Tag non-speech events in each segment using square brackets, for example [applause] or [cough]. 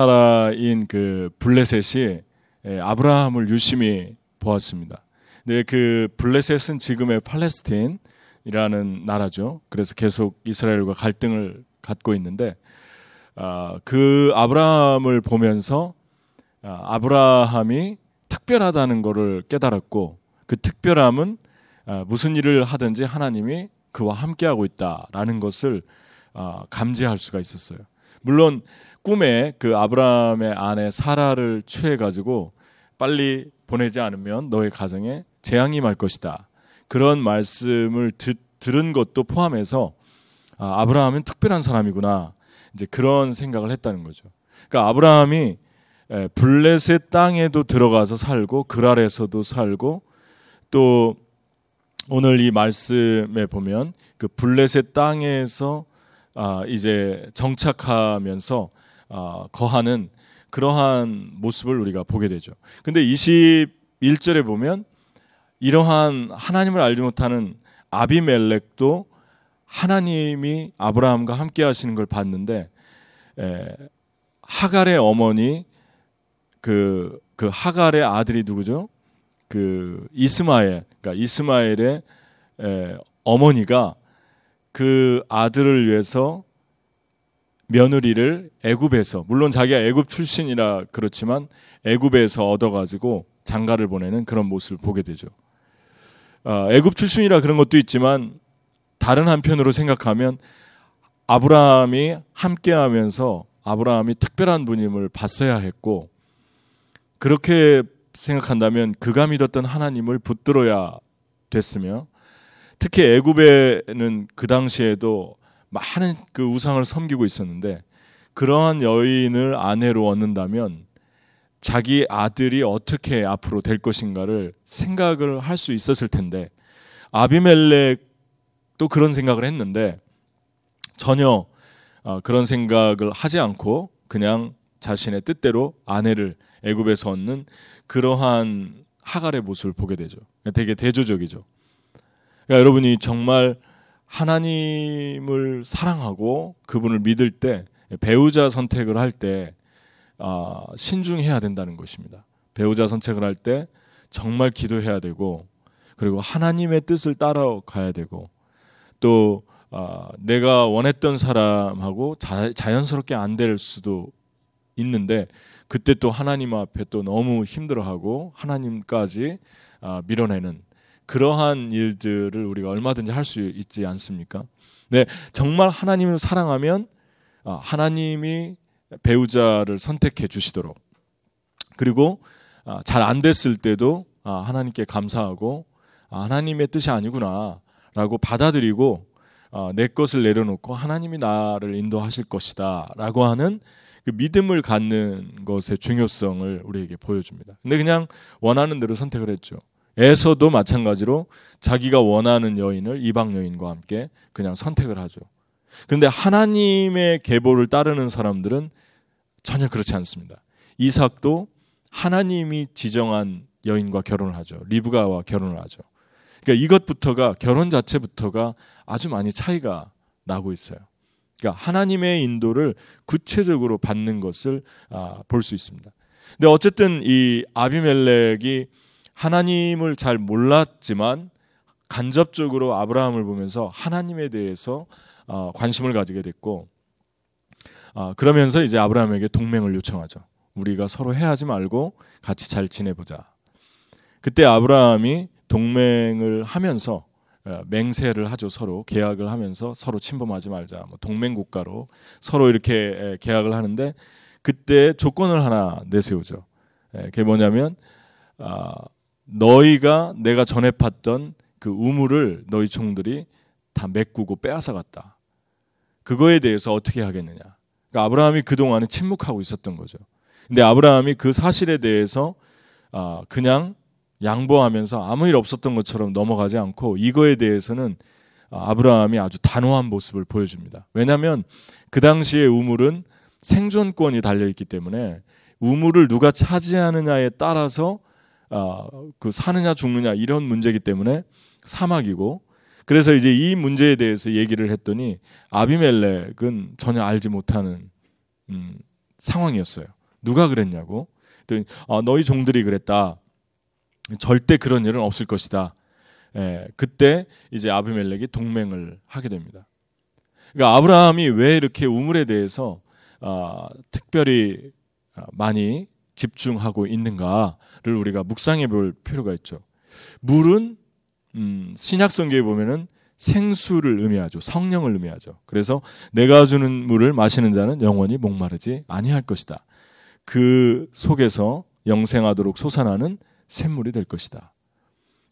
나라인 그 블레셋이 예, 아브라함을 유심히 보았습니다. 네, 그 블레셋은 지금의 팔레스틴이라는 나라죠. 그래서 계속 이스라엘과 갈등을 갖고 있는데 아, 그 아브라함을 보면서 아, 아브라함이 특별하다는 것을 깨달았고 그 특별함은 아, 무슨 일을 하든지 하나님이 그와 함께하고 있다라는 것을 아, 감지할 수가 있었어요. 물론 꿈에 그 아브라함의 아내 사라를 취해 가지고 빨리 보내지 않으면 너의 가정에 재앙이 말 것이다. 그런 말씀을 듣, 들은 것도 포함해서 아, 아브라함은 특별한 사람이구나. 이제 그런 생각을 했다는 거죠. 그러니까 아브라함이 블레셋 땅에도 들어가서 살고 그랄에서도 살고 또 오늘 이 말씀에 보면 그 블레셋 땅에서 아, 이제 정착하면서 아, 거하는 그러한 모습을 우리가 보게 되죠. 근데 21절에 보면 이러한 하나님을 알지 못하는 아비멜렉도 하나님이 아브라함과 함께 하시는 걸 봤는데 에, 하갈의 어머니 그, 그 하갈의 아들이 누구죠? 그 이스마엘, 그러니까 이스마엘의 에, 어머니가 그 아들을 위해서 며느리를 애굽에서 물론 자기가 애굽 출신이라 그렇지만 애굽에서 얻어가지고 장가를 보내는 그런 모습을 보게 되죠. 어, 애굽 출신이라 그런 것도 있지만 다른 한편으로 생각하면 아브라함이 함께하면서 아브라함이 특별한 분임을 봤어야 했고 그렇게 생각한다면 그가 믿었던 하나님을 붙들어야 됐으며 특히 애굽에는 그 당시에도 많은 그 우상을 섬기고 있었는데 그러한 여인을 아내로 얻는다면 자기 아들이 어떻게 앞으로 될 것인가를 생각을 할 수 있었을 텐데 아비멜렉도 그런 생각을 했는데 전혀 어, 그런 생각을 하지 않고 그냥 자신의 뜻대로 아내를 애굽에서 얻는 그러한 하갈의 모습을 보게 되죠. 되게 대조적이죠. 그러니까 여러분이 정말 하나님을 사랑하고 그분을 믿을 때 배우자 선택을 할때 아, 신중해야 된다는 것입니다. 배우자 선택을 할 때 정말 기도해야 되고 그리고 하나님의 뜻을 따라가야 되고 또 아, 내가 원했던 사람하고 자, 자연스럽게 안 될 수도 있는데 그때 또 하나님 앞에 또 너무 힘들어하고 하나님까지 아, 밀어내는 그러한 일들을 우리가 얼마든지 할 수 있지 않습니까? 네, 정말 하나님을 사랑하면 아, 하나님이 배우자를 선택해 주시도록 그리고 아, 잘안 됐을 때도 아, 하나님께 감사하고 하나님의 뜻이 아니구나라고 받아들이고 내 것을 내려놓고 하나님이 나를 인도하실 것이다라고 하는 그 믿음을 갖는 것의 중요성을 우리에게 보여줍니다. 근데 그냥 원하는 대로 선택을 했죠. 에서도 마찬가지로 자기가 원하는 여인을 이방 여인과 함께 그냥 선택을 하죠. 그런데 하나님의 계보를 따르는 사람들은 전혀 그렇지 않습니다. 이삭도 하나님이 지정한 여인과 결혼을 하죠. 리브가와 결혼을 하죠. 그러니까 이것부터가 결혼 자체부터가 아주 많이 차이가 나고 있어요. 그러니까 하나님의 인도를 구체적으로 받는 것을 아, 볼 수 있습니다. 근데 어쨌든 이 아비멜렉이 하나님을 잘 몰랐지만 간접적으로 아브라함을 보면서 하나님에 대해서 어, 관심을 가지게 됐고 어, 그러면서 이제 아브라함에게 동맹을 요청하죠. 우리가 서로 해하지 말고 같이 잘 지내보자. 그때 아브라함이 동맹을 하면서 어, 맹세를 하죠 서로 계약을 하면서 서로 침범하지 말자 뭐 동맹 국가로 서로 이렇게 계약을 하는데 그때 조건을 하나 내세우죠. 그게 뭐냐면 아, 너희가 내가 전에 팠던 그 우물을 너희 종들이 다 메꾸고 빼앗아 갔다. 그거에 대해서 어떻게 하겠느냐. 그러니까 아브라함이 그동안에 침묵하고 있었던 거죠. 근데 아브라함이 그 사실에 대해서 아, 그냥 양보하면서 아무 일 없었던 것처럼 넘어가지 않고 이거에 대해서는 아브라함이 아주 단호한 모습을 보여줍니다. 왜냐하면 그 당시의 우물은 생존권이 달려 있기 때문에 우물을 누가 차지하느냐에 따라서 어, 그 사느냐 죽느냐 이런 문제이기 때문에 사막이고 그래서 이제 이 문제에 대해서 얘기를 했더니 아비멜렉은 전혀 알지 못하는 음, 상황이었어요. 누가 그랬냐고. 아, 너희 종들이 그랬다. 절대 그런 일은 없을 것이다. 예, 그때 이제 아비멜렉이 동맹을 하게 됩니다. 그러니까 아브라함이 왜 이렇게 우물에 대해서 아, 특별히 아, 많이 집중하고 있는가를 우리가 묵상해 볼 필요가 있죠. 물은 음, 신약 성경에 보면은 생수를 의미하죠. 성령을 의미하죠. 그래서 내가 주는 물을 마시는 자는 영원히 목마르지 아니할 것이다. 그 속에서 영생하도록 솟아나는 샘물이 될 것이다.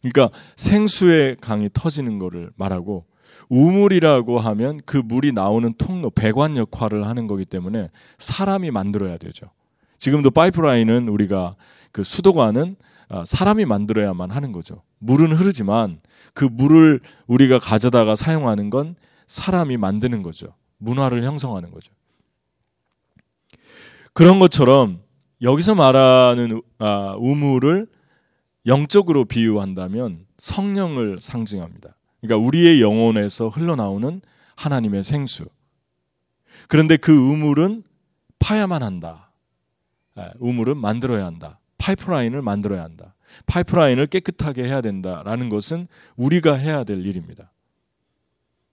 그러니까 생수의 강이 터지는 것을 말하고 우물이라고 하면 그 물이 나오는 통로, 배관 역할을 하는 거기 때문에 사람이 만들어야 되죠. 지금도 파이프라인은 우리가 그 수도관은 아, 사람이 만들어야만 하는 거죠. 물은 흐르지만 그 물을 우리가 가져다가 사용하는 건 사람이 만드는 거죠. 문화를 형성하는 거죠. 그런 것처럼 여기서 말하는 아, 우물을 영적으로 비유한다면 성령을 상징합니다. 그러니까 우리의 영혼에서 흘러나오는 하나님의 생수. 그런데 그 우물은 파야만 한다. 예, 우물은 만들어야 한다. 파이프라인을 만들어야 한다. 파이프라인을 깨끗하게 해야 된다라는 것은 우리가 해야 될 일입니다.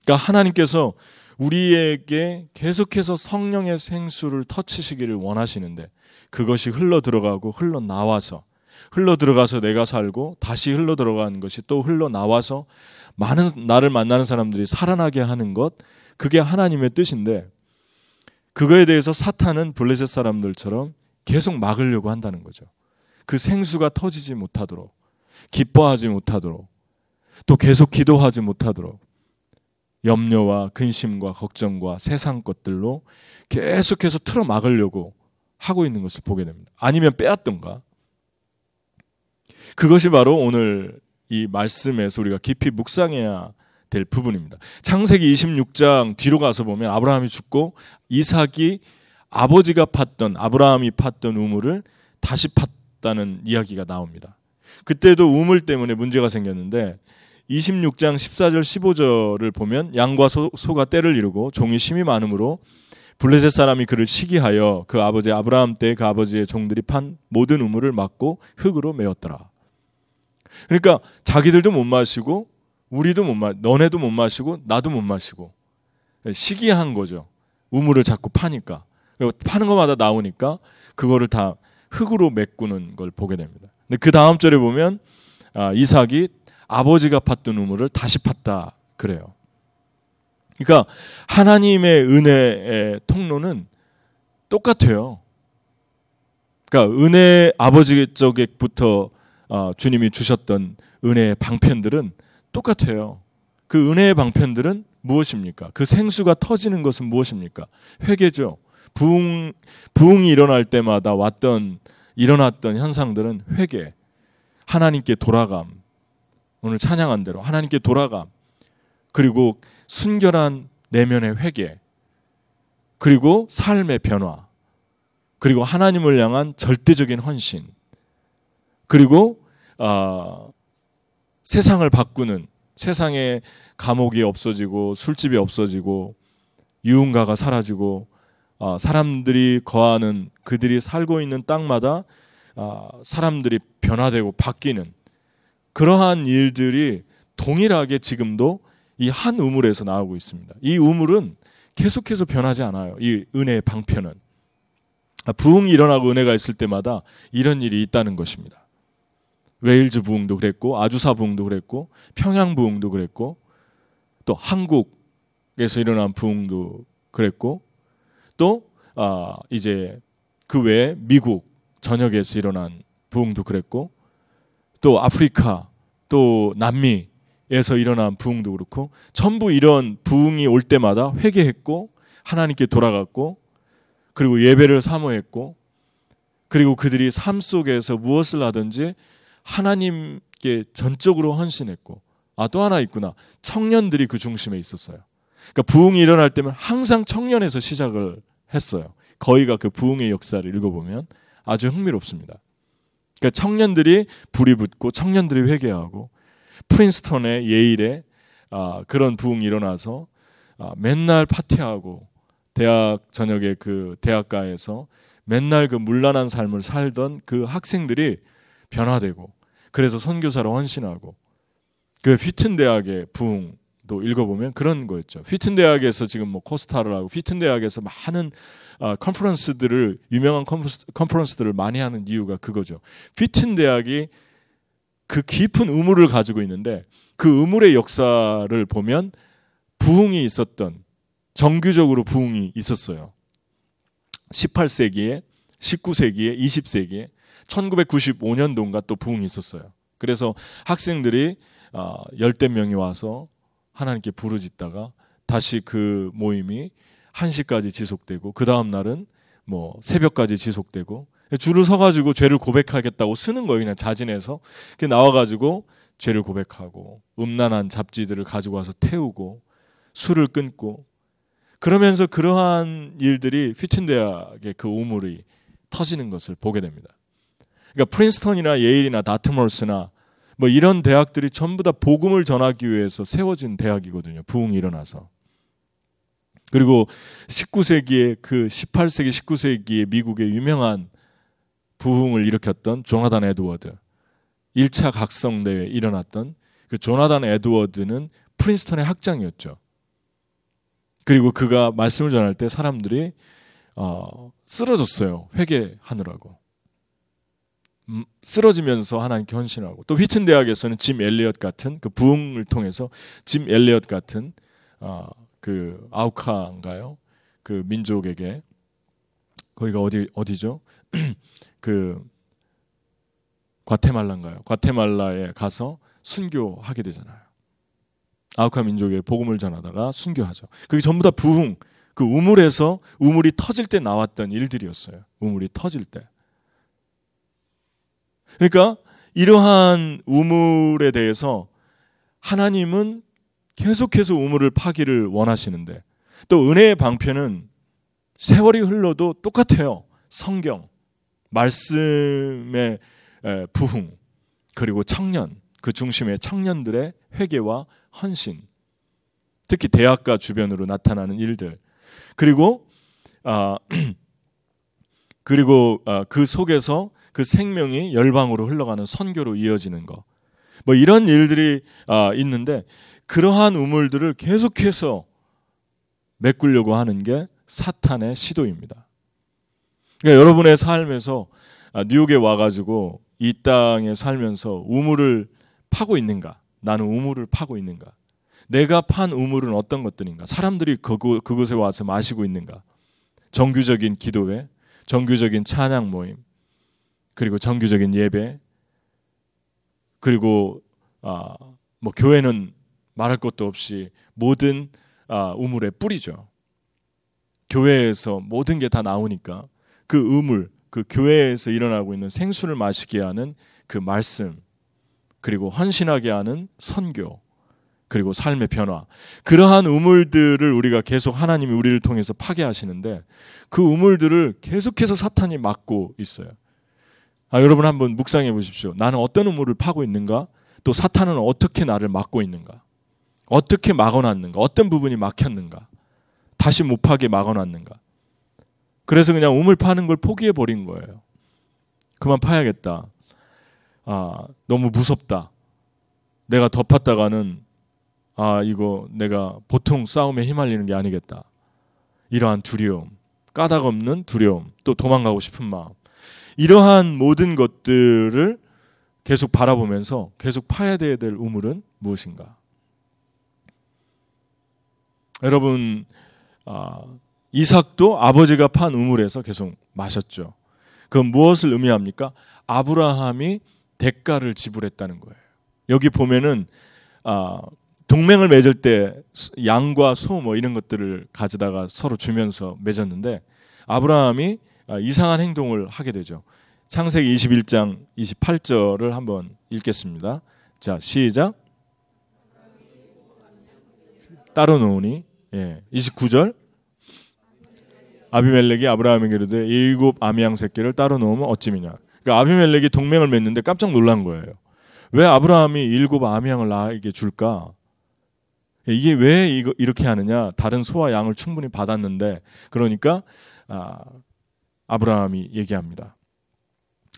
그러니까 하나님께서 우리에게 계속해서 성령의 생수를 터치시기를 원하시는데 그것이 흘러 들어가고 흘러 나와서 흘러 들어가서 내가 살고 다시 흘러 들어가는 것이 또 흘러 나와서 많은 나를 만나는 사람들이 살아나게 하는 것 그게 하나님의 뜻인데 그거에 대해서 사탄은 블레셋 사람들처럼 계속 막으려고 한다는 거죠. 그 생수가 터지지 못하도록 기뻐하지 못하도록 또 계속 기도하지 못하도록 염려와 근심과 걱정과 세상 것들로 계속해서 틀어 막으려고 하고 있는 것을 보게 됩니다. 아니면 빼앗던가. 그것이 바로 오늘 이 말씀에서 우리가 깊이 묵상해야 될 부분입니다. 창세기 26장 뒤로 가서 보면 아브라함이 죽고 이삭이 아버지가 팠던 아브라함이 팠던 우물을 다시 팠다는 이야기가 나옵니다. 그때도 우물 때문에 문제가 생겼는데 26장 14절 15절을 보면 양과 소, 가 때를 이루고 종이 심이 많으므로 블레셋 사람이 그를 시기하여 그 아버지 아브라함 때 그 아버지의 종들이 판 모든 우물을 막고 흙으로 메었더라. 그러니까 자기들도 못 마시고 우리도 못 마, 너네도 못 마시고 나도 못 마시고 시기한 거죠. 우물을 자꾸 파니까 파는 것마다 나오니까 그거를 다 흙으로 메꾸는 걸 보게 됩니다. 근데 그 다음 절에 보면 아, 이삭이 아버지가 팠던 우물을 다시 팠다 그래요. 그러니까 하나님의 은혜의 통로는 똑같아요. 그러니까 은혜 아버지 쪽에부터 어, 주님이 주셨던 은혜의 방편들은 똑같아요. 그 은혜의 방편들은 무엇입니까? 그 생수가 터지는 것은 무엇입니까? 회개죠. 부흥 부흥이 일어날 때마다 왔던 일어났던 현상들은 회개, 하나님께 돌아감. 오늘 찬양한 대로 하나님께 돌아감. 그리고 순결한 내면의 회개. 그리고 삶의 변화. 그리고 하나님을 향한 절대적인 헌신. 그리고 어, 세상을 바꾸는 세상에 감옥이 없어지고 술집이 없어지고 유흥가가 사라지고 어, 사람들이 거하는 그들이 살고 있는 땅마다 어, 사람들이 변화되고 바뀌는 그러한 일들이 동일하게 지금도 이 한 우물에서 나오고 있습니다. 이 우물은 계속해서 변하지 않아요. 이 은혜의 방편은 아, 부흥이 일어나고 은혜가 있을 때마다 이런 일이 있다는 것입니다. 웨일즈 부흥도 그랬고 아주사 부흥도 그랬고 평양 부흥도 그랬고 또 한국에서 일어난 부흥도 그랬고 또 아, 이제 그 외에 미국 전역에서 일어난 부흥도 그랬고 또 아프리카 또 남미에서 일어난 부흥도 그렇고 전부 이런 부흥이 올 때마다 회개했고 하나님께 돌아갔고 그리고 예배를 사모했고 그리고 그들이 삶 속에서 무엇을 하든지 하나님께 전적으로 헌신했고 아 또 하나 있구나 청년들이 그 중심에 있었어요. 그러니까 부흥이 일어날 때면 항상 청년에서 시작을 했어요. 거의가 그 부흥의 역사를 읽어보면 아주 흥미롭습니다. 그러니까 청년들이 불이 붙고 청년들이 회개하고 프린스턴의 예일에 아, 그런 부흥이 일어나서 아, 맨날 파티하고 대학 저녁에 그 대학가에서 맨날 그 물란한 삶을 살던 그 학생들이 변화되고 그래서 선교사로 헌신하고 그 휘튼 대학의 부흥 도 읽어보면 그런 거였죠. 휘튼 대학에서 지금 뭐 코스타를 하고 휘튼 대학에서 많은 어, 컨퍼런스들을 유명한 컨퍼런스, 컨퍼런스들을 많이 하는 이유가 그거죠. 휘튼 대학이 그 깊은 우물을 가지고 있는데 그 우물의 역사를 보면 부흥이 있었던 정규적으로 부흥이 있었어요. 18세기에 19세기에 20세기에 1995년도인가 또 부흥이 있었어요. 그래서 학생들이 어, 열댓 명이 와서 하나님께 부르짖다가 다시 그 모임이 1시까지 지속되고 그 다음 날은 뭐 새벽까지 지속되고 줄을 서가지고 죄를 고백하겠다고 쓰는 거예요. 그냥 자진해서 나와가지고 죄를 고백하고 음란한 잡지들을 가지고 와서 태우고 술을 끊고 그러면서 그러한 일들이 휘튼 대학의 그 우물이 터지는 것을 보게 됩니다. 그러니까 프린스턴이나 예일이나 다트머스나 뭐 이런 대학들이 전부 다 복음을 전하기 위해서 세워진 대학이거든요. 부흥이 일어나서. 그리고 19세기에 그 18세기 19세기에 미국의 유명한 부흥을 일으켰던 조나단 에드워드 1차 각성 대회 일어났던 그 조나단 에드워드는 프린스턴의 학장이었죠. 그리고 그가 말씀을 전할 때 사람들이 어, 쓰러졌어요. 회개하느라고. 음, 쓰러지면서 하나님께 헌신하고 또 휘튼 대학에서는 짐 엘리엇 같은 그 부흥을 통해서 짐 엘리엇 같은 어, 그 아우카인가요? 그 민족에게 거기가 어디 어디죠? [clears throat] 그 과테말라인가요? 과테말라에 가서 순교하게 되잖아요. 아우카 민족의 복음을 전하다가 순교하죠. 그게 전부 다 부흥, 그 우물에서 우물이 터질 때 나왔던 일들이었어요. 우물이 터질 때. 그러니까 이러한 우물에 대해서 하나님은 계속해서 우물을 파기를 원하시는데 또 은혜의 방편은 세월이 흘러도 똑같아요. 성경, 말씀의 부흥, 그리고 청년, 그 중심의 청년들의 회개와 헌신, 특히 대학가 주변으로 나타나는 일들, 그리고 아 [clears throat] 그리고 아, 그 속에서 그 생명이 열방으로 흘러가는 선교로 이어지는 거, 뭐 이런 일들이 아, 있는데 그러한 우물들을 계속해서 메꾸려고 하는 게 사탄의 시도입니다. 그러니까 여러분의 삶에서 아, 뉴욕에 와가지고 이 땅에 살면서 우물을 파고 있는가? 나는 우물을 파고 있는가? 내가 판 우물은 어떤 것들인가? 사람들이 그곳, 그곳에 와서 마시고 있는가? 정규적인 기도회, 정규적인 찬양 모임, 그리고 정규적인 예배, 그리고 아, 뭐 교회는 말할 것도 없이 모든 아, 우물의 뿌리죠. 교회에서 모든 게 다 나오니까 그 우물, 그 교회에서 일어나고 있는 생수를 마시게 하는 그 말씀, 그리고 헌신하게 하는 선교, 그리고 삶의 변화. 그러한 우물들을 우리가 계속 하나님이 우리를 통해서 파괴하시는데 그 우물들을 계속해서 사탄이 막고 있어요. 아, 여러분 한번 묵상해 보십시오. 나는 어떤 우물을 파고 있는가? 또 사탄은 어떻게 나를 막고 있는가? 어떻게 막아놨는가? 어떤 부분이 막혔는가? 다시 못 파게 막아놨는가? 그래서 그냥 우물 파는 걸 포기해 버린 거예요. 그만 파야겠다. 아, 너무 무섭다. 내가 덮었다가는 아, 이거 내가 보통 싸움에 휘말리는 게 아니겠다. 이러한 두려움, 까닭 없는 두려움, 또 도망가고 싶은 마음. 이러한 모든 것들을 계속 바라보면서 계속 파야 될 우물은 무엇인가? 여러분, 아, 이삭도 아버지가 판 우물에서 계속 마셨죠. 그건 무엇을 의미합니까? 아브라함이 대가를 지불했다는 거예요. 여기 보면은 아, 동맹을 맺을 때 양과 소 뭐 이런 것들을 가져다가 서로 주면서 맺었는데 아브라함이 아, 이상한 행동을 하게 되죠. 창세기 21장 28절을 한번 읽겠습니다. 자, 시작. 따로 놓으니 예. 29절 아비멜렉이 아브라함에게 이르되 일곱 아미양 새끼를 따로 놓으면 어찌미냐. 그러니까 아비멜렉이 동맹을 맺는데 깜짝 놀란 거예요. 왜 아브라함이 일곱 아미양을 나에게 줄까? 이게 왜 이거 이렇게 하느냐? 다른 소와 양을 충분히 받았는데 그러니까 아, 아브라함이 얘기합니다.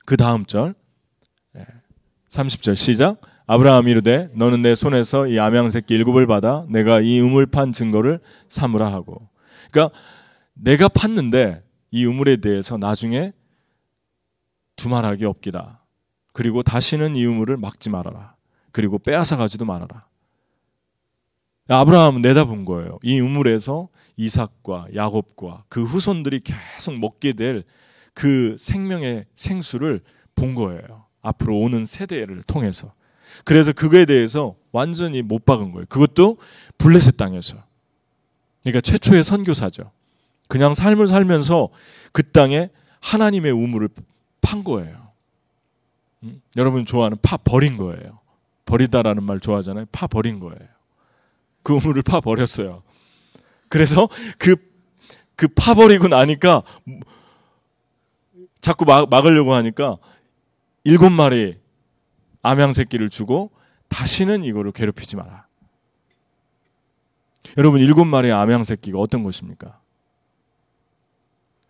그 다음 절 30절 시작. 아브라함이 이르되 너는 내 손에서 이 암양 새끼 일곱을 받아 내가 이 우물 판 증거를 삼으라 하고. 그러니까 내가 팠는데 이 우물에 대해서 나중에 두말하기 없기다. 그리고 다시는 이 우물을 막지 말아라. 그리고 빼앗아 가지도 말아라. 아브라함은 내다본 거예요. 이 우물에서 이삭과 야곱과 그 후손들이 계속 먹게 될 그 생명의 생수를 본 거예요. 앞으로 오는 세대를 통해서. 그래서 그거에 대해서 완전히 못 박은 거예요. 그것도 블레셋 땅에서. 그러니까 최초의 선교사죠. 그냥 삶을 살면서 그 땅에 하나님의 우물을 판 거예요. 음? 여러분 좋아하는 파 버린 거예요. 버리다라는 말 좋아하잖아요. 파 버린 거예요. 그 우물을 파 버렸어요. 그래서 그, 그 파버리고 나니까 자꾸 막, 막으려고 하니까 일곱 마리 암양 새끼를 주고 다시는 이거를 괴롭히지 마라. 여러분 일곱 마리의 암양 새끼가 어떤 것입니까?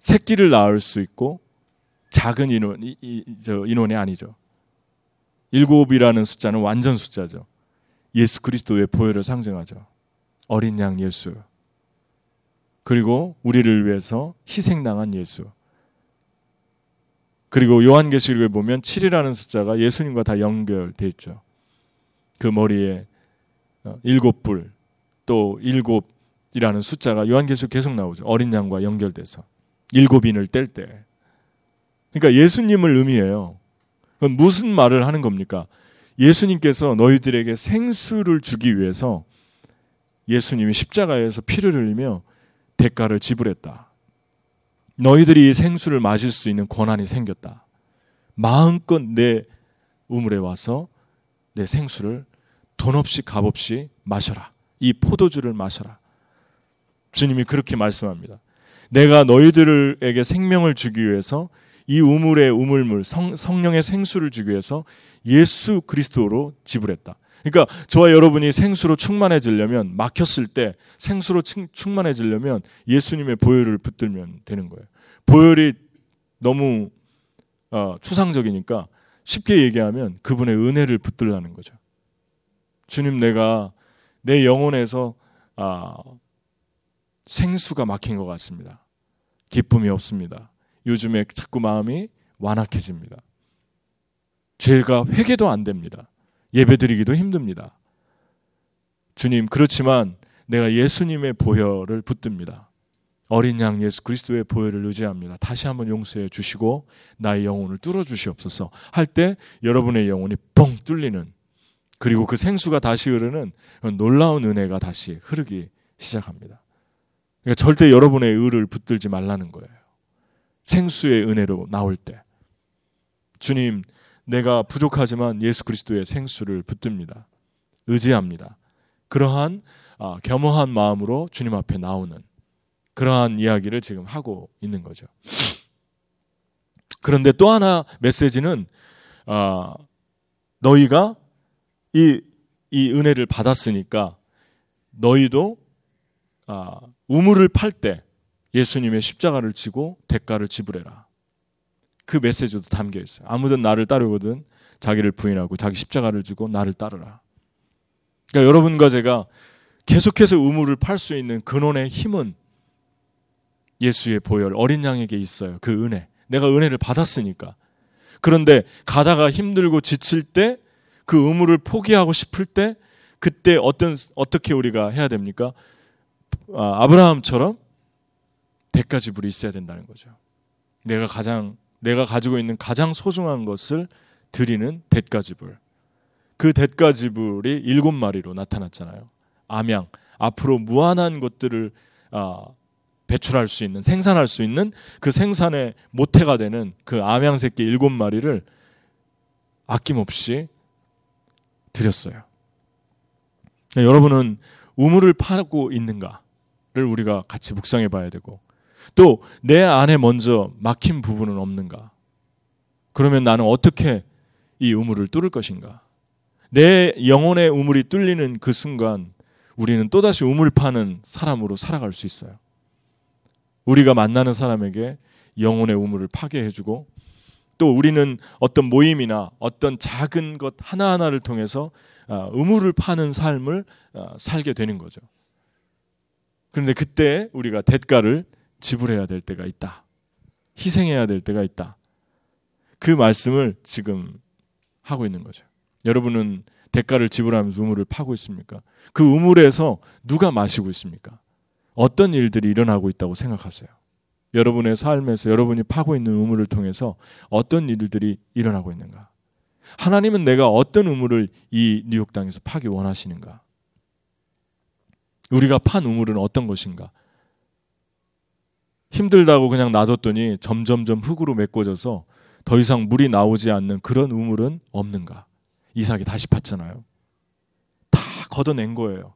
새끼를 낳을 수 있고 작은 인원 이, 이, 저 인원이 아니죠. 일곱이라는 숫자는 완전 숫자죠. 예수 그리스도의 보혈을 상징하죠. 어린 양 예수. 그리고 우리를 위해서 희생당한 예수. 그리고 요한계시록에 보면 7이라는 숫자가 예수님과 다 연결돼 있죠. 그 머리에 어, 일곱 불, 또 일곱이라는 숫자가 요한계시록 계속 나오죠. 어린 양과 연결돼서 일곱인을 뗄 때. 그러니까 예수님을 의미해요. 그건 무슨 말을 하는 겁니까? 예수님께서 너희들에게 생수를 주기 위해서 예수님이 십자가에서 피를 흘리며 대가를 지불했다. 너희들이 이 생수를 마실 수 있는 권한이 생겼다. 마음껏 내 우물에 와서 내 생수를 돈 없이 값 없이 마셔라. 이 포도주를 마셔라. 주님이 그렇게 말씀합니다. 내가 너희들에게 생명을 주기 위해서 이 우물의 우물물 성, 성령의 생수를 주기 위해서 예수 그리스도로 지불했다. 그러니까 저와 여러분이 생수로 충만해지려면 막혔을 때 생수로 충만해지려면 예수님의 보혈을 붙들면 되는 거예요. 보혈이 너무 어, 추상적이니까 쉽게 얘기하면 그분의 은혜를 붙들라는 거죠. 주님 내가 내 영혼에서 아, 생수가 막힌 것 같습니다. 기쁨이 없습니다. 요즘에 자꾸 마음이 완악해집니다. 죄가 회개도 안 됩니다. 예배드리기도 힘듭니다. 주님, 그렇지만 내가 예수님의 보혈을 붙듭니다. 어린 양 예수 그리스도의 보혈을 의지합니다. 다시 한번 용서해 주시고 나의 영혼을 뚫어 주시옵소서 할 때 여러분의 영혼이 뻥 뚫리는 그리고 그 생수가 다시 흐르는 놀라운 은혜가 다시 흐르기 시작합니다. 그러니까 절대 여러분의 의를 붙들지 말라는 거예요. 생수의 은혜로 나올 때 주님 내가 부족하지만 예수 그리스도의 생수를 붙듭니다. 의지합니다. 그러한 아, 겸허한 마음으로 주님 앞에 나오는 그러한 이야기를 지금 하고 있는 거죠. 그런데 또 하나 메시지는 아, 너희가 이, 이 은혜를 받았으니까 너희도 아, 우물을 팔 때 예수님의 십자가를 지고 대가를 지불해라. 그 메시지도 담겨 있어요. 아무든 나를 따르거든 자기를 부인하고 자기 십자가를 지고 나를 따르라. 그러니까 여러분과 제가 계속해서 우물을 팔수 있는 근원의 힘은 예수의 보혈 어린 양에게 있어요. 그 은혜. 내가 은혜를 받았으니까. 그런데 가다가 힘들고 지칠 때그 우물을 포기하고 싶을 때 그때 어떤 어떻게 우리가 해야 됩니까? 아, 아브라함처럼 대가 지불이 있어야 된다는 거죠. 내가 가장 내가 가지고 있는 가장 소중한 것을 드리는 대가지불. 그 대가지불이 일곱 마리로 나타났잖아요. 암양 앞으로 무한한 것들을 아, 배출할 수 있는 생산할 수 있는 그 생산의 모태가 되는 그 암양 새끼 일곱 마리를 아낌없이 드렸어요. 여러분은 우물을 파고 있는가를 우리가 같이 묵상해 봐야 되고 또 내 안에 먼저 막힌 부분은 없는가? 그러면 나는 어떻게 이 우물을 뚫을 것인가? 내 영혼의 우물이 뚫리는 그 순간 우리는 또다시 우물 파는 사람으로 살아갈 수 있어요. 우리가 만나는 사람에게 영혼의 우물을 파괴해주고 또 우리는 어떤 모임이나 어떤 작은 것 하나하나를 통해서 아, 우물을 파는 삶을 아, 살게 되는 거죠. 그런데 그때 우리가 대가를 지불해야 될 때가 있다. 희생해야 될 때가 있다. 그 말씀을 지금 하고 있는 거죠. 여러분은 대가를 지불하면서 우물을 파고 있습니까? 그 우물에서 누가 마시고 있습니까? 어떤 일들이 일어나고 있다고 생각하세요? 여러분의 삶에서 여러분이 파고 있는 우물을 통해서 어떤 일들이 일어나고 있는가? 하나님은 내가 어떤 우물을 이 뉴욕 땅에서 파기 원하시는가? 우리가 판 우물은 어떤 것인가? 힘들다고 그냥 놔뒀더니 점점점 흙으로 메꿔져서 더 이상 물이 나오지 않는 그런 우물은 없는가? 이삭이 다시 팠잖아요. 다 걷어낸 거예요.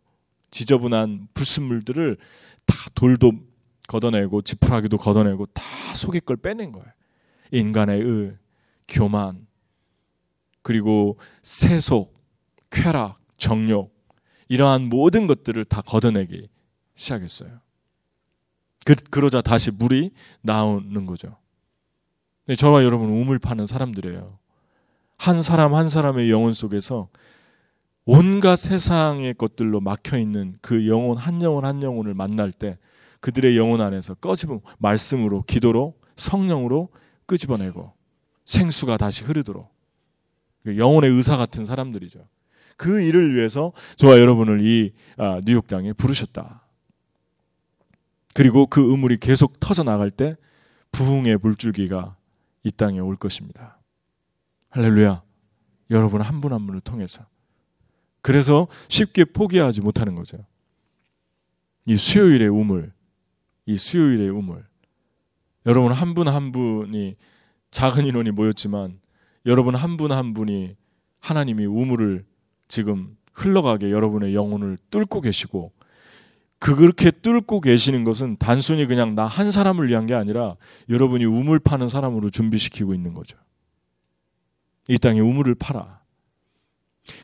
지저분한 불순물들을 다 돌도 걷어내고 지푸라기도 걷어내고 다 속에 걸 빼낸 거예요. 인간의 의, 교만, 그리고 세속, 쾌락, 정욕 이러한 모든 것들을 다 걷어내기 시작했어요. 그, 그러자 다시 물이 나오는 거죠. 저와 여러분은 우물 파는 사람들이에요. 한 사람 한 사람의 영혼 속에서 온갖 세상의 것들로 막혀 있는 그 영혼 한 영혼 한 영혼을 만날 때 그들의 영혼 안에서 꺼집어 말씀으로 기도로 성령으로 끄집어내고 생수가 다시 흐르도록 그 영혼의 의사 같은 사람들이죠. 그 일을 위해서 저와 여러분을 이 아, 뉴욕 땅에 부르셨다. 그리고 그 우물이 계속 터져 나갈 때 부흥의 물줄기가 이 땅에 올 것입니다. 할렐루야. 여러분 한 분 한 분을 통해서. 그래서 쉽게 포기하지 못하는 거죠. 이 수요일의 우물, 이 수요일의 우물. 여러분 한 분한 한 분이 작은 인원이 모였지만 여러분 한 분한 한 분이 하나님이 우물을 지금 흘러가게 여러분의 영혼을 뚫고 계시고 그렇게 뚫고 계시는 것은 단순히 그냥 나 한 사람을 위한 게 아니라 여러분이 우물 파는 사람으로 준비시키고 있는 거죠. 이 땅에 우물을 팔아.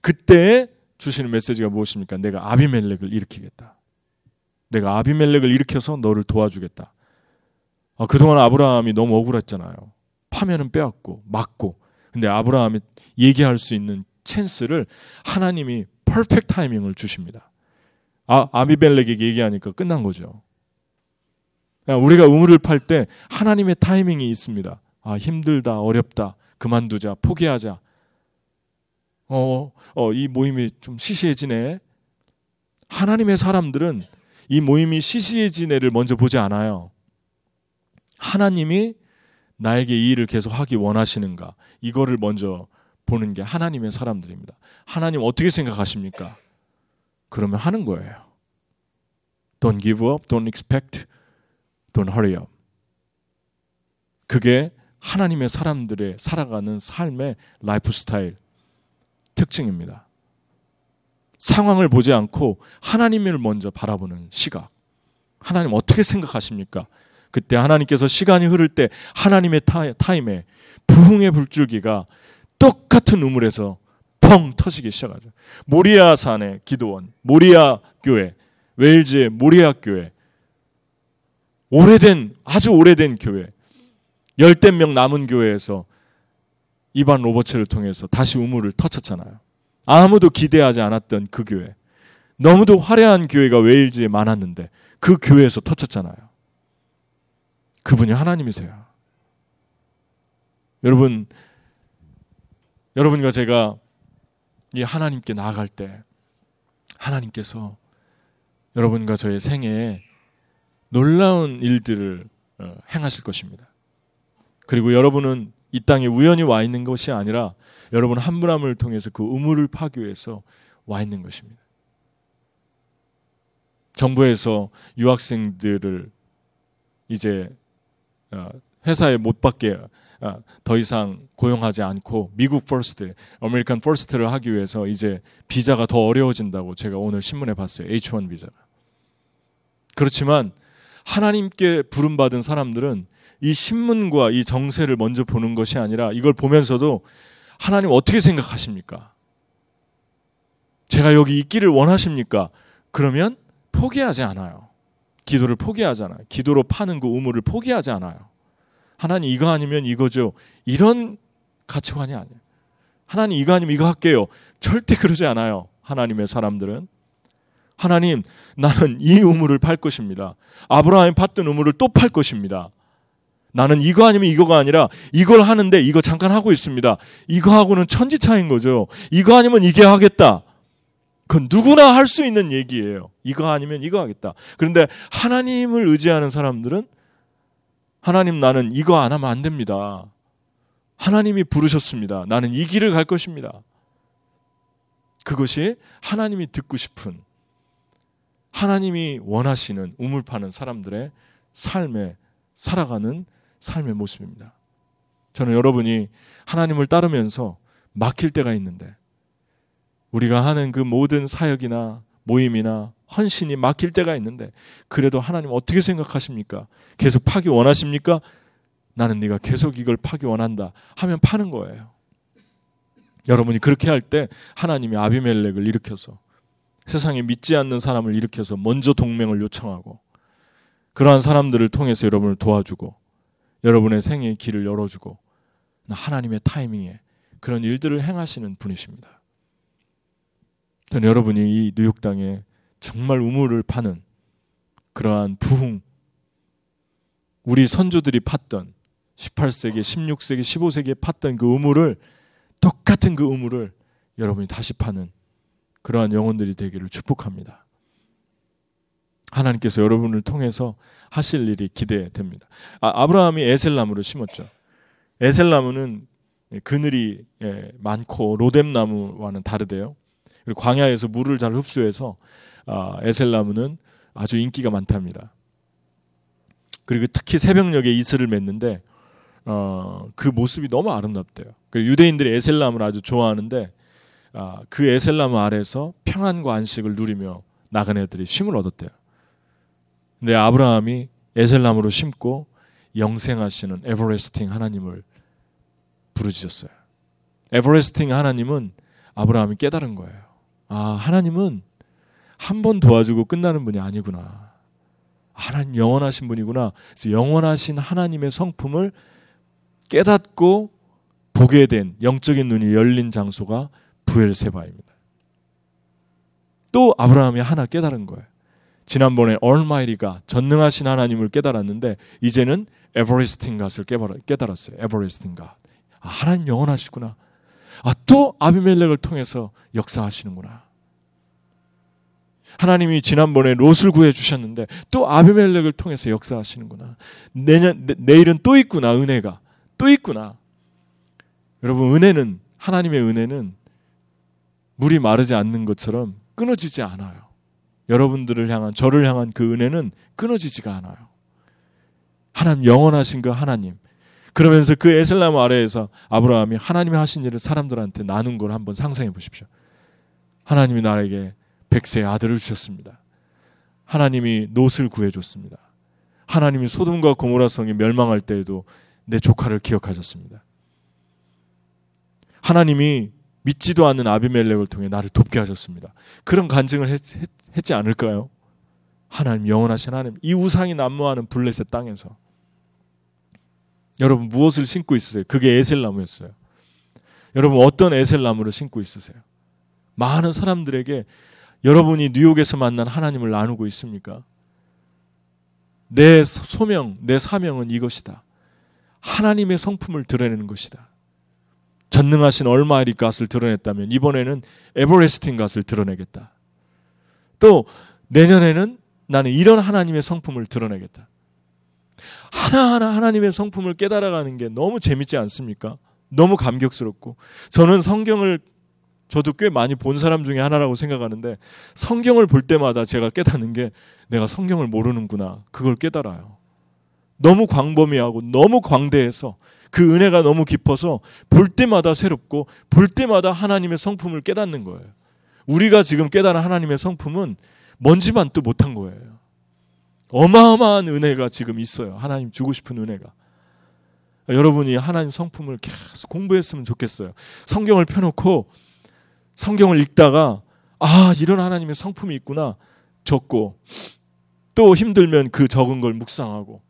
그때 주시는 메시지가 무엇입니까? 내가 아비멜렉을 일으키겠다. 내가 아비멜렉을 일으켜서 너를 도와주겠다. 아, 그동안 아브라함이 너무 억울했잖아요. 파면은 빼앗고 막고. 근데 아브라함이 얘기할 수 있는 찬스를 하나님이 퍼펙트 타이밍을 주십니다. 아, 아비멜렉에게 얘기하니까 끝난 거죠. 우리가 우물을 팔때 하나님의 타이밍이 있습니다. 아, 힘들다, 어렵다, 그만두자, 포기하자. 어, 어, 이 모임이 좀 시시해지네. 하나님의 사람들은 이 모임이 시시해지네를 먼저 보지 않아요. 하나님이 나에게 이 일을 계속 하기 원하시는가? 이거를 먼저 보는 게 하나님의 사람들입니다. 하나님 어떻게 생각하십니까? 그러면 하는 거예요. Don't give up, don't expect, don't hurry up. 그게 하나님의 사람들의 살아가는 삶의 라이프 스타일 특징입니다. 상황을 보지 않고 하나님을 먼저 바라보는 시각. 하나님 어떻게 생각하십니까? 그때 하나님께서 시간이 흐를 때 하나님의 타임에 부흥의 불줄기가 똑같은 우물에서 펑 터지기 시작하죠. 모리아 산의 기도원, 모리아 교회, 웨일즈의 모리아 교회, 오래된 아주 오래된 교회, 열댓 명 남은 교회에서 이반 로버츠를 통해서 다시 우물을 터쳤잖아요. 아무도 기대하지 않았던 그 교회. 너무도 화려한 교회가 웨일즈에 많았는데 그 교회에서 터쳤잖아요. 그분이 하나님이세요. 여러분, 여러분과 제가 이 하나님께 나아갈 때 하나님께서 여러분과 저의 생애에 놀라운 일들을 어, 행하실 것입니다. 그리고 여러분은 이 땅에 우연히 와 있는 것이 아니라 여러분 한 분 한 분을 통해서 그 우물을 파기 위해서 와 있는 것입니다. 정부에서 유학생들을 이제 어, 회사에 못 받게 어, 더 이상 고용하지 않고 미국 first, American first를 하기 위해서 이제 비자가 더 어려워진다고 제가 오늘 신문에 봤어요. H1 비자가. 그렇지만 하나님께 부름받은 사람들은 이 신문과 이 정세를 먼저 보는 것이 아니라 이걸 보면서도 하나님 어떻게 생각하십니까? 제가 여기 있기를 원하십니까? 그러면 포기하지 않아요. 기도를 포기하잖아요. 기도로 파는 그 우물을 포기하지 않아요. 하나님 이거 아니면 이거죠. 이런 가치관이 아니에요. 하나님 이거 아니면 이거 할게요. 절대 그러지 않아요. 하나님의 사람들은. 하나님 나는 이 우물을 팔 것입니다. 아브라함이 팠던 우물을 또 팔 것입니다. 나는 이거 아니면 이거가 아니라 이걸 하는데 이거 잠깐 하고 있습니다. 이거하고는 천지차인 거죠. 이거 아니면 이게 하겠다. 그건 누구나 할 수 있는 얘기예요. 이거 아니면 이거 하겠다. 그런데 하나님을 의지하는 사람들은 하나님 나는 이거 안 하면 안 됩니다. 하나님이 부르셨습니다. 나는 이 길을 갈 것입니다. 그것이 하나님이 듣고 싶은 하나님이 원하시는 우물 파는 사람들의 삶에 살아가는 삶의 모습입니다. 저는 여러분이 하나님을 따르면서 막힐 때가 있는데 우리가 하는 그 모든 사역이나 모임이나 헌신이 막힐 때가 있는데 그래도 하나님 어떻게 생각하십니까? 계속 파기 원하십니까? 나는 네가 계속 이걸 파기 원한다 하면 파는 거예요. 여러분이 그렇게 할 때 하나님이 아비멜렉을 일으켜서 세상에 믿지 않는 사람을 일으켜서 먼저 동맹을 요청하고 그러한 사람들을 통해서 여러분을 도와주고 여러분의 생의 길을 열어주고 하나님의 타이밍에 그런 일들을 행하시는 분이십니다. 저는 여러분이 이 뉴욕 땅에 정말 우물을 파는 그러한 부흥, 우리 선조들이 팠던 18세기, 16세기, 15세기에 팠던 그 우물을 똑같은 그 우물을 여러분이 다시 파는 그러한 영혼들이 되기를 축복합니다. 하나님께서 여러분을 통해서 하실 일이 기대됩니다. 아, 브라함이 에셀나무를 심었죠. 에셀나무는 그늘이 예, 많고 로뎀나무와는 다르대요. 그리고 광야에서 물을 잘 흡수해서 아, 에셀나무는 아주 인기가 많답니다. 그리고 특히 새벽녘에 이슬을 맺는데 어, 그 모습이 너무 아름답대요. 유대인들이 에셀나무를 아주 좋아하는데 아, 그 에셀나무 아래서 평안과 안식을 누리며 나간 애들이 쉼을 얻었대요. 근데 아브라함이 에셀나무로 심고 영생하시는 에버레스팅 하나님을 부르짖었어요. 에버레스팅 하나님은 아브라함이 깨달은 거예요. 아, 하나님은 한 번 도와주고 끝나는 분이 아니구나. 하나님 영원하신 분이구나. 그래서 영원하신 하나님의 성품을 깨닫고 보게 된 영적인 눈이 열린 장소가 부엘세바입니다. 또 아브라함이 하나 깨달은 거예요. 지난번에 얼마이리가 전능하신 하나님을 깨달았는데 이제는 에버레스팅 갓을 깨달았어요. 에버레스팅 갓. 아, 하나님 영원하시구나. 아, 또 아비멜렉을 통해서 역사하시는구나. 하나님이 지난번에 롯을 구해 주셨는데 또 아비멜렉을 통해서 역사하시는구나. 내년 내일은 또 있구나 은혜가 또 있구나. 여러분 은혜는 하나님의 은혜는 물이 마르지 않는 것처럼 끊어지지 않아요. 여러분들을 향한 저를 향한 그 은혜는 끊어지지가 않아요. 하나님 영원하신 그 하나님. 그러면서 그 에셀나무 아래에서 아브라함이 하나님이 하신 일을 사람들한테 나눈 걸 한번 상상해 보십시오. 하나님이 나에게 백세의 아들을 주셨습니다. 하나님이 롯을 구해 줬습니다. 하나님이 소돔과 고모라 성이 멸망할 때에도 내 조카를 기억하셨습니다. 하나님이 믿지도 않는 아비멜렉을 통해 나를 돕게 하셨습니다. 그런 간증을 했, 했 지 않을까요? 하나님 영원하신 하나님 이 우상이 난무하는 블레셋 땅에서 여러분 무엇을 신고 있으세요? 그게 에셀나무였어요. 여러분 어떤 에셀나무를 신고 있으세요? 많은 사람들에게 여러분이 뉴욕에서 만난 하나님을 나누고 있습니까? 내 소명, 내 사명은 이것이다. 하나님의 성품을 드러내는 것이다. 전능하신 얼마리 갓을 드러냈다면 이번에는 에버레스팅 갓을 드러내겠다. 또 내년에는 나는 이런 하나님의 성품을 드러내겠다. 하나하나 하나님의 성품을 깨달아가는 게 너무 재밌지 않습니까? 너무 감격스럽고 저는 성경을 저도 꽤 많이 본 사람 중에 하나라고 생각하는데 성경을 볼 때마다 제가 깨닫는 게 내가 성경을 모르는구나 그걸 깨달아요. 너무 광범위하고 너무 광대해서 그 은혜가 너무 깊어서 볼 때마다 새롭고 볼 때마다 하나님의 성품을 깨닫는 거예요. 우리가 지금 깨달은 하나님의 성품은 먼지만 또 못한 거예요. 어마어마한 은혜가 지금 있어요. 하나님 주고 싶은 은혜가. 여러분이 하나님 성품을 계속 공부했으면 좋겠어요. 성경을 펴놓고 성경을 읽다가 아 이런 하나님의 성품이 있구나 적고 또 힘들면 그 적은 걸 묵상하고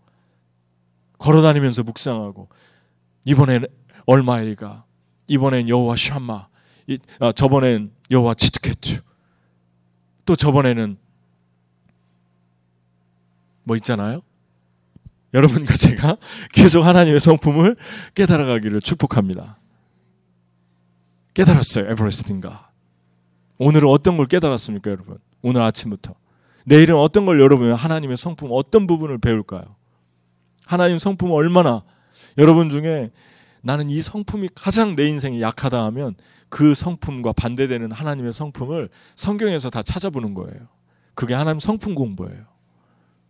걸어 다니면서 묵상하고 이번엔 얼마이가 이번엔 여호와 샴마 이, 아, 저번엔 여호와 치트케투 또 저번에는 뭐 있잖아요. 여러분과 제가 [laughs] 계속 하나님의 성품을 깨달아가기를 축복합니다. 깨달았어요, 에버레스틴가. 오늘은 어떤 걸 깨달았습니까, 여러분? 오늘 아침부터. 내일은 어떤 걸 여러분 하나님의 성품 어떤 부분을 배울까요? 하나님 성품 얼마나 여러분 중에 나는 이 성품이 가장 내 인생에 약하다 하면 그 성품과 반대되는 하나님의 성품을 성경에서 다 찾아보는 거예요. 그게 하나님 성품 공부예요.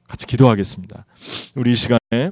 같이 기도하겠습니다. 우리 이 시간에